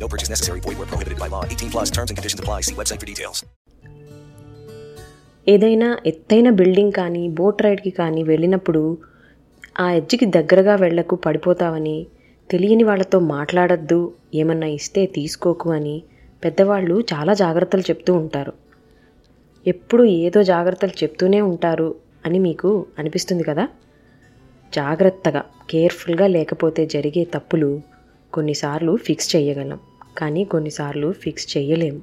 No purchase necessary. Void where prohibited by law. 18 plus terms and conditions apply. See website for details. ఏదైనా ఎత్తైన building కానీ boat రైడ్కి కానీ వెళ్ళినప్పుడు ఆ ఎడ్జ్కి దగ్గరగా వెళ్ళకు పడిపోతావని తెలియని వాళ్ళతో మాట్లాడద్దు ఏమన్నా ఇస్తే తీసుకోకు అని పెద్దవాళ్ళు చాలా జాగ్రత్తలు చెప్తూ ఉంటారు ఎప్పుడు ఏదో జాగ్రత్తలు చెప్తూనే ఉంటారు అని మీకు అనిపిస్తుంది కదా జాగ్రత్తగా కేర్ఫుల్గా లేకపోతే జరిగే తప్పులు కొన్నిసార్లు ఫిక్స్ చేయగలం కానీ కొన్నిసార్లు ఫిక్స్ చేయలేము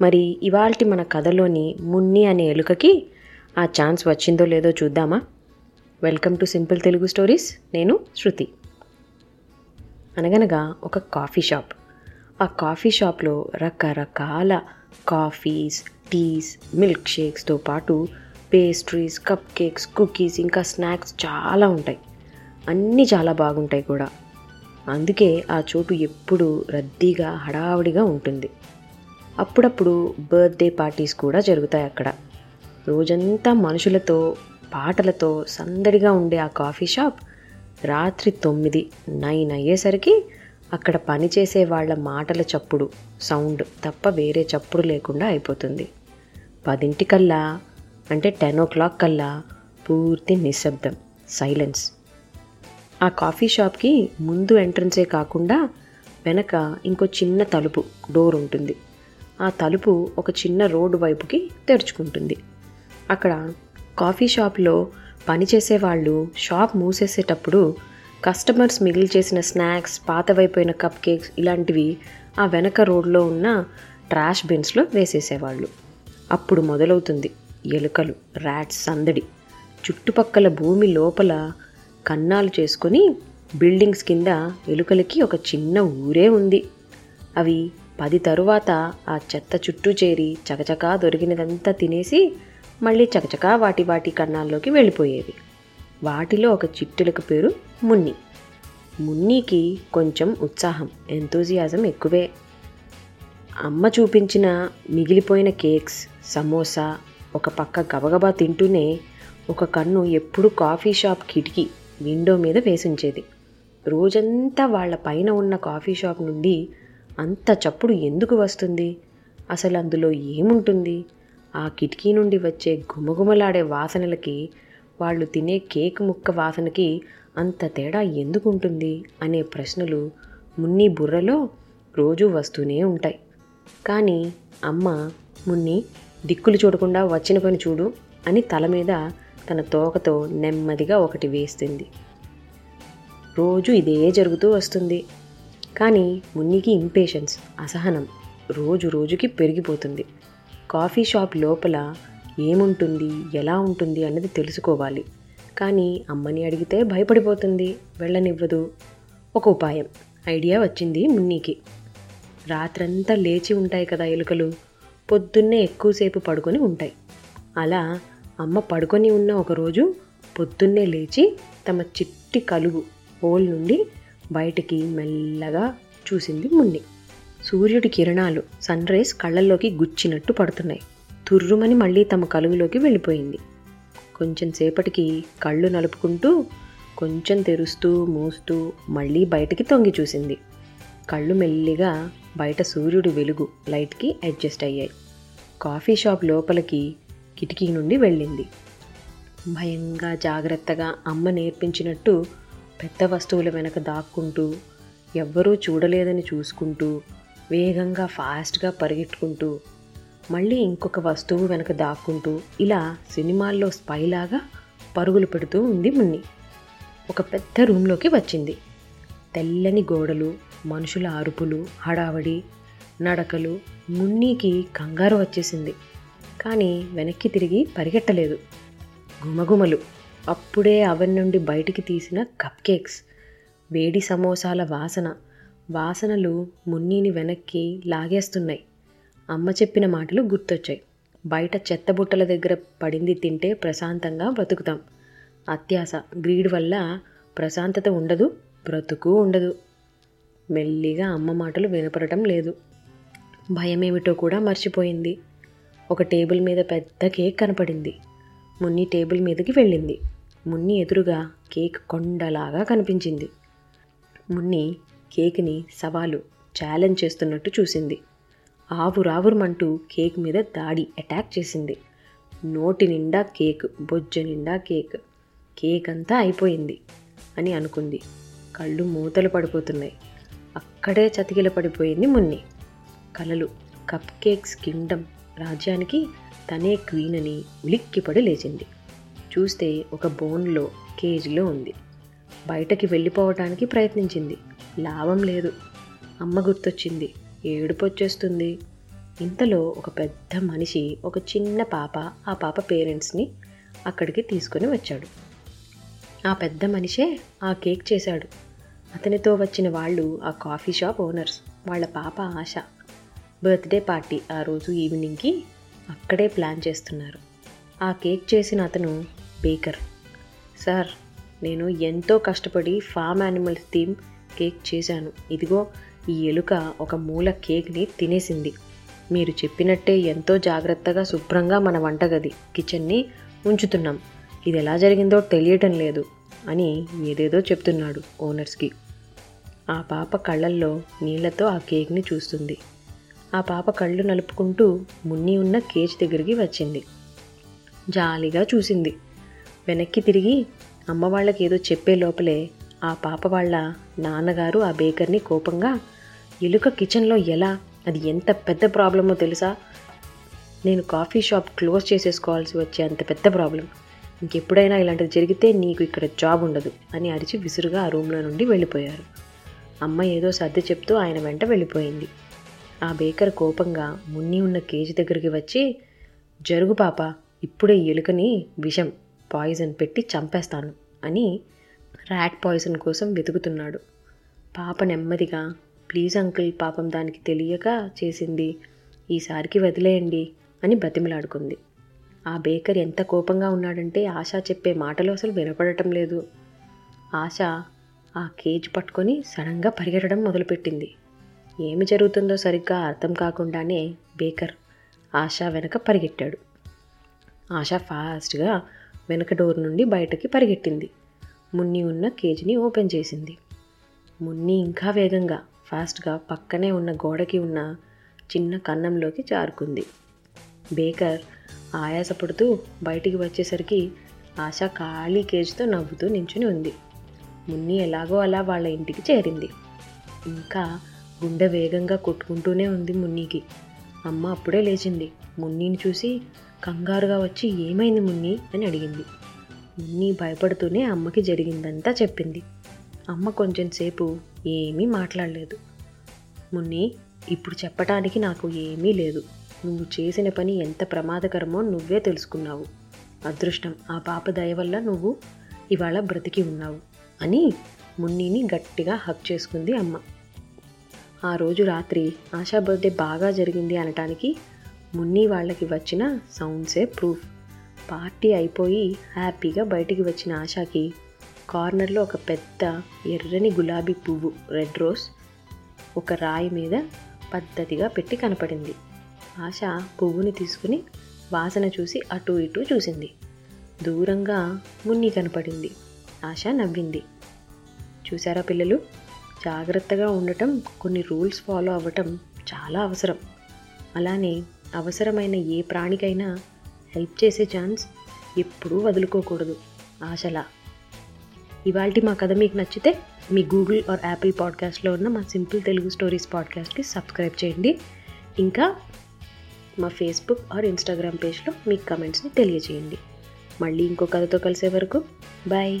మరి ఇవాల్టి మన కథలోని మున్ని అనే ఎలుకకి ఆ ఛాన్స్ వచ్చిందో లేదో చూద్దామా? Welcome to simple Telugu stories. నేను శృతి. అనగనగా ఒక కాఫీ షాప్. ఆ కాఫీ షాప్లో రకరకాల కాఫీస్ టీస్ మిల్క్ షేక్స్తో పాటు పేస్ట్రీస్ కప్ కేక్స్ కుకీస్ ఇంకా స్నాక్స్ చాలా ఉంటాయి. అన్నీ చాలా బాగుంటాయి కూడా. అందుకే ఆ చోటు ఎప్పుడూ రద్దీగా హడావుడిగా ఉంటుంది. అప్పుడప్పుడు బర్త్డే పార్టీస్ కూడా జరుగుతాయి అక్కడ. రోజంతా మనుషులతో పాటలతో సందడిగా ఉండే ఆ కాఫీ షాప్ రాత్రి తొమ్మిది నైన్ అయ్యేసరికి అక్కడ పనిచేసే వాళ్ళ మాటల చప్పుడు సౌండ్ తప్ప వేరే చప్పుడు లేకుండా అయిపోతుంది. పదింటికల్లా అంటే టెన్ ఓ క్లాక్ కల్లా పూర్తి నిశ్శబ్దం సైలెన్స్. ఆ కాఫీ షాప్కి ముందు ఎంట్రన్సే కాకుండా వెనక ఇంకో చిన్న తలుపు డోర్ ఉంటుంది. ఆ తలుపు ఒక చిన్న రోడ్డు వైపుకి తెరుచుకుంటుంది. అక్కడ కాఫీ షాప్లో పనిచేసే వాళ్ళు షాప్ మూసేసేటప్పుడు కస్టమర్స్ మిగిలి చేసిన స్నాక్స్ పాతవైపోయిన కప్ కేక్స్ ఇలాంటివి ఆ వెనక రోడ్లో ఉన్న ట్రాష్ బిన్స్లో వేసేసేవాళ్ళు. అప్పుడు మొదలవుతుంది ఎలుకలు ర్యాట్స్ సందడి. చుట్టుపక్కల భూమి లోపల కన్నాలు చేసుకొని బిల్డింగ్స్ కింద ఎలుకలకి ఒక చిన్న ఊరే ఉంది. అవి పది తరువాత ఆ చెత్త చుట్టూ చేరి చకచకా దొరికినదంతా తినేసి మళ్ళీ చకచకా వాటి వాటి కన్నాల్లోకి వెళ్ళిపోయేవి. వాటిలో ఒక చిట్టులకు పేరు మున్ని. మున్నీకి కొంచెం ఉత్సాహం ఎంతూజియాజం ఎక్కువే. అమ్మ చూపించిన మిగిలిపోయిన కేక్స్ సమోసా ఒక పక్క గబగబా తింటూనే ఒక కన్ను ఎప్పుడు కాఫీ షాప్ కిటికీ విండో మీద వేసించేది. రోజంతా వాళ్ళ పైన ఉన్న కాఫీ షాప్ నుండి అంత చప్పుడు ఎందుకు వస్తుంది? అసలు అందులో ఏముంటుంది? ఆ కిటికీ నుండి వచ్చే గుమగుమలాడే వాసనలకి వాళ్ళు తినే కేక్ ముక్క వాసనకి అంత తేడా ఎందుకు ఉంటుంది అనే ప్రశ్నలు మున్ని బుర్రలో రోజూ వస్తూనే ఉంటాయి. కానీ అమ్మ మున్ని దిక్కులు చూడకుండా వచ్చిన పని చూడు అని తల మీద తన తోకతో నెమ్మదిగా ఒకటి వేస్తుంది. రోజు ఇదే జరుగుతూ వస్తుంది. కానీ మున్నికి ఇంపేషన్స్ అసహనం రోజు రోజుకి పెరిగిపోతుంది. కాఫీ షాప్ లోపల ఏముంటుంది ఎలా ఉంటుంది అన్నది తెలుసుకోవాలి. కానీ అమ్మని అడిగితే భయపడిపోతుంది వెళ్ళనివ్వదు. ఒక ఉపాయం ఐడియా వచ్చింది మున్నీకి. రాత్రంతా లేచి ఉంటాయి కదా ఎలుకలు పొద్దున్నే ఎక్కువసేపు పడుకొని ఉంటాయి. అలా అమ్మ పడుకొని ఉన్న ఒకరోజు పొద్దున్నే లేచి తమ చిట్టి కలుగు హోల్ నుండి బయటికి మెల్లగా చూసింది మున్ని. సూర్యుడి కిరణాలు సన్ రైస్ కళ్ళల్లోకి గుచ్చినట్టు పడుతున్నాయి. తుర్రుమని మళ్ళీ తమ కలుగులోకి వెళ్ళిపోయింది. కొంచెం సేపటికి కళ్ళు నలుపుకుంటూ కొంచెం తెరుస్తూ మూస్తూ మళ్ళీ బయటికి తొంగి చూసింది. కళ్ళు మెల్లిగా బయట సూర్యుడి వెలుగు లైట్కి అడ్జస్ట్ అయ్యాయి. కాఫీ షాప్ లోపలికి కిటికీ నుండి వెళ్ళింది. భయంగా జాగ్రత్తగా అమ్మ నేర్పించినట్టు పెద్ద వస్తువుల వెనక దాక్కుంటూ ఎవ్వరూ చూడలేదని చూసుకుంటూ వేగంగా ఫాస్ట్గా పరిగెట్టుకుంటూ మళ్ళీ ఇంకొక వస్తువు వెనక దాక్కుంటూ ఇలా సినిమాల్లో స్పైలాగా పరుగులు పెడుతూ ఉంది మున్ని. ఒక పెద్ద రూమ్లోకి వచ్చింది. తెల్లని గోడలు మనుషుల అరుపులు హడావడి నడకలు మున్నీకి కంగారు వచ్చేసింది. కానీ వెనక్కి తిరిగి పరిగెట్టలేదు. గుమగుమలు అప్పుడే అవన్ నుండి బయటికి తీసిన కప్ కేక్స్. వేడి సమోసాల వాసన. వాసనలు మున్నీని వెనక్కి లాగేస్తున్నాయి. అమ్మ చెప్పిన మాటలు గుర్తొచ్చాయి. బయట చెత్తబుట్టల దగ్గర పడింది తింటే ప్రశాంతంగా బ్రతుకుతాం. అత్యాస గ్రీడ్ వల్ల ప్రశాంతత ఉండదు బ్రతుకు ఉండదు. మెల్లిగా అమ్మ మాటలు వినపడటం లేదు. భయమేమిటో కూడా మర్చిపోయింది. ఒక టేబుల్ మీద పెద్ద కేక్ కనపడింది. మున్ని టేబుల్ మీదకి వెళ్ళింది. మున్ని ఎదురుగా కేక్ కొండలాగా కనిపించింది. మున్ని కేక్ని సవాలు ఛాలెంజ్ చేస్తున్నట్టు చూసింది. ఆవురావురమంటూ కేక్ మీద దాడి అటాక్ చేసింది. నోటి నిండా కేక్ బొజ్జ నిండా కేక్ కేక్ అంతా అయిపోయింది అని అనుకుంది. కళ్ళు మూతలు పడిపోతున్నాయి. అక్కడే చతికిల పడిపోయింది మున్ని. కలలు కప్ కేక్స్ కింగ్డమ్ రాజ్యానికి తనే క్వీన్ అని ఉలిక్కిపడి లేచింది. చూస్తే ఒక బోన్లో కేజీలో ఉంది. బయటకి వెళ్ళిపోవటానికి ప్రయత్నించింది. లాభం లేదు. అమ్మ గుర్తొచ్చింది. ఏడుపు వచ్చేస్తుంది. ఇంతలో ఒక పెద్ద మనిషి ఒక చిన్న పాప ఆ పాప పేరెంట్స్ని అక్కడికి తీసుకొని వచ్చాడు. ఆ పెద్ద మనిషే ఆ కేక్ చేశాడు. అతనితో వచ్చిన వాళ్ళు ఆ కాఫీ షాప్ ఓనర్స్. వాళ్ళ పాప ఆశ. బర్త్డే పార్టీ ఆ రోజు ఈవినింగ్కి అక్కడే ప్లాన్ చేస్తున్నారు. ఆ కేక్ చేసిన అతను బేకర్. సార్ నేను ఎంతో కష్టపడి ఫామ్ యానిమల్స్ థీమ్ కేక్ చేశాను. ఇదిగో ఈ ఎలుక ఒక మూల కేక్ని తినేసింది. మీరు చెప్పినట్టే ఎంతో జాగ్రత్తగా శుభ్రంగా మన వంటగది కిచెన్ని ఉంచుతున్నాం. ఇది ఎలా జరిగిందో తెలియటం లేదు అని ఏదేదో చెప్తున్నాడు ఓనర్స్కి. ఆ పాప కళ్ళల్లో నీళ్ళతో ఆ కేక్ని చూస్తుంది. ఆ పాప కళ్ళు నలుపుకుంటూ మున్ని ఉన్న కేజ్ దగ్గరికి వచ్చింది. జాలిగా చూసింది. వెనక్కి తిరిగి అమ్మ వాళ్ళకి ఏదో చెప్పే లోపలే ఆ పాప వాళ్ళ నాన్నగారు ఆ బేకర్ని కోపంగా ఎలుక కిచెన్లో ఎలా? అది ఎంత పెద్ద ప్రాబ్లమో తెలుసా? నేను కాఫీ షాప్ క్లోజ్ చేసేసుకోవాల్సి వచ్చే అంత పెద్ద ప్రాబ్లం. ఇంకెప్పుడైనా ఇలాంటిది జరిగితే నీకు ఇక్కడ జాబ్ ఉండదు అని అరిచి విసురుగా ఆ రూమ్లో నుండి వెళ్ళిపోయారు. అమ్మ ఏదో సర్ది చెప్తూ ఆయన వెంట వెళ్ళిపోయింది. ఆ బేకర్ కోపంగా మున్ని ఉన్న కేజీ దగ్గరికి వచ్చి జరుగు పాప ఇప్పుడే ఎలుకని విషం పాయిజన్ పెట్టి చంపేస్తాను అని ర్యాట్ పాయిజన్ కోసం వెతుకుతున్నాడు. పాప నెమ్మదిగా ప్లీజ్ అంకుల్ పాపం దానికి తెలియక చేసింది. ఈసారికి వదిలేయండి అని బతిమలాడుకుంది. ఆ బేకర్ ఎంత కోపంగా ఉన్నాడంటే ఆశ చెప్పే మాటలు అసలు వినపడటం లేదు. ఆశ ఆ కేజ్ పట్టుకొని సడన్గా పరిగెట్టడం మొదలుపెట్టింది. ఏమి జరుగుతుందో సరిగ్గా అర్థం కాకుండానే బేకర్ ఆశ వెనక పరిగెట్టాడు. ఆశ ఫాస్ట్గా వెనక డోర్ నుండి బయటకి పరిగెట్టింది. మున్ని ఉన్న కేజీని ఓపెన్ చేసింది. మున్ని ఇంకా వేగంగా ఫాస్ట్గా పక్కనే ఉన్న గోడకి ఉన్న చిన్న కన్నంలోకి జారుకుంది. బేకర్ ఆయాసపడుతూ బయటికి వచ్చేసరికి ఆశ ఖాళీ కేజీతో నవ్వుతూ నించుని ఉంది. మున్ని ఎలాగో అలా వాళ్ళ ఇంటికి చేరింది. ఇంకా గుండె వేగంగా కొట్టుకుంటూనే ఉంది మున్నీకి. అమ్మ అప్పుడే లేచింది. మున్నీని చూసి కంగారుగా వచ్చి ఏమైంది మున్ని? అని అడిగింది. మున్ని భయపడుతూనే అమ్మకి జరిగిందంతా చెప్పింది. అమ్మ కొంచెం సేపు ఏమీ మాట్లాడలేదు. మున్ని ఇప్పుడు చెప్పటానికి నాకు ఏమీ లేదు. నువ్వు చేసిన పని ఎంత ప్రమాదకరమో నువ్వే తెలుసుకున్నావు. అదృష్టం ఆ పాప దయ వల్ల నువ్వు ఇవాళ బ్రతికి ఉన్నావు అని మున్నీని గట్టిగా హక్ చేసుకుంది అమ్మ. ఆ రోజు రాత్రి ఆశా బర్త్డే బాగా జరిగింది అనటానికి మున్ని వాళ్ళకి వచ్చిన సౌండ్సే ప్రూఫ్. పార్టీ అయిపోయి హ్యాపీగా బయటికి వచ్చిన ఆశాకి కార్నర్లో ఒక పెద్ద ఎర్రని గులాబీ పువ్వు రెడ్ రోజ్ ఒక రాయి మీద పద్ధతిగా పెట్టి కనపడింది. ఆశ పువ్వుని తీసుకుని వాసన చూసి అటు ఇటు చూసింది. దూరంగా మున్ని కనపడింది. ఆశ నవ్వింది. చూసారా పిల్లలు? జాగ్రత్తగా ఉండటం కొన్ని రూల్స్ ఫాలో అవ్వటం చాలా అవసరం. అలానే అవసరమైన ఏ ప్రాణికైనా హెల్ప్ చేసే ఛాన్స్ ఎప్పుడూ వదులుకోకూడదు. ఆశలా. ఇవాళ మా కథ మీకు నచ్చితే మీ గూగుల్ ఆర్ యాపిల్ పాడ్కాస్ట్లో ఉన్న మా సింపుల్ తెలుగు స్టోరీస్ పాడ్కాస్ట్కి సబ్స్క్రైబ్ చేయండి. ఇంకా మా ఫేస్బుక్ ఆర్ ఇన్స్టాగ్రామ్ పేజ్లో మీ కమెంట్స్ని తెలియజేయండి. మళ్ళీ ఇంకో కథతో కలిసే వరకు bye.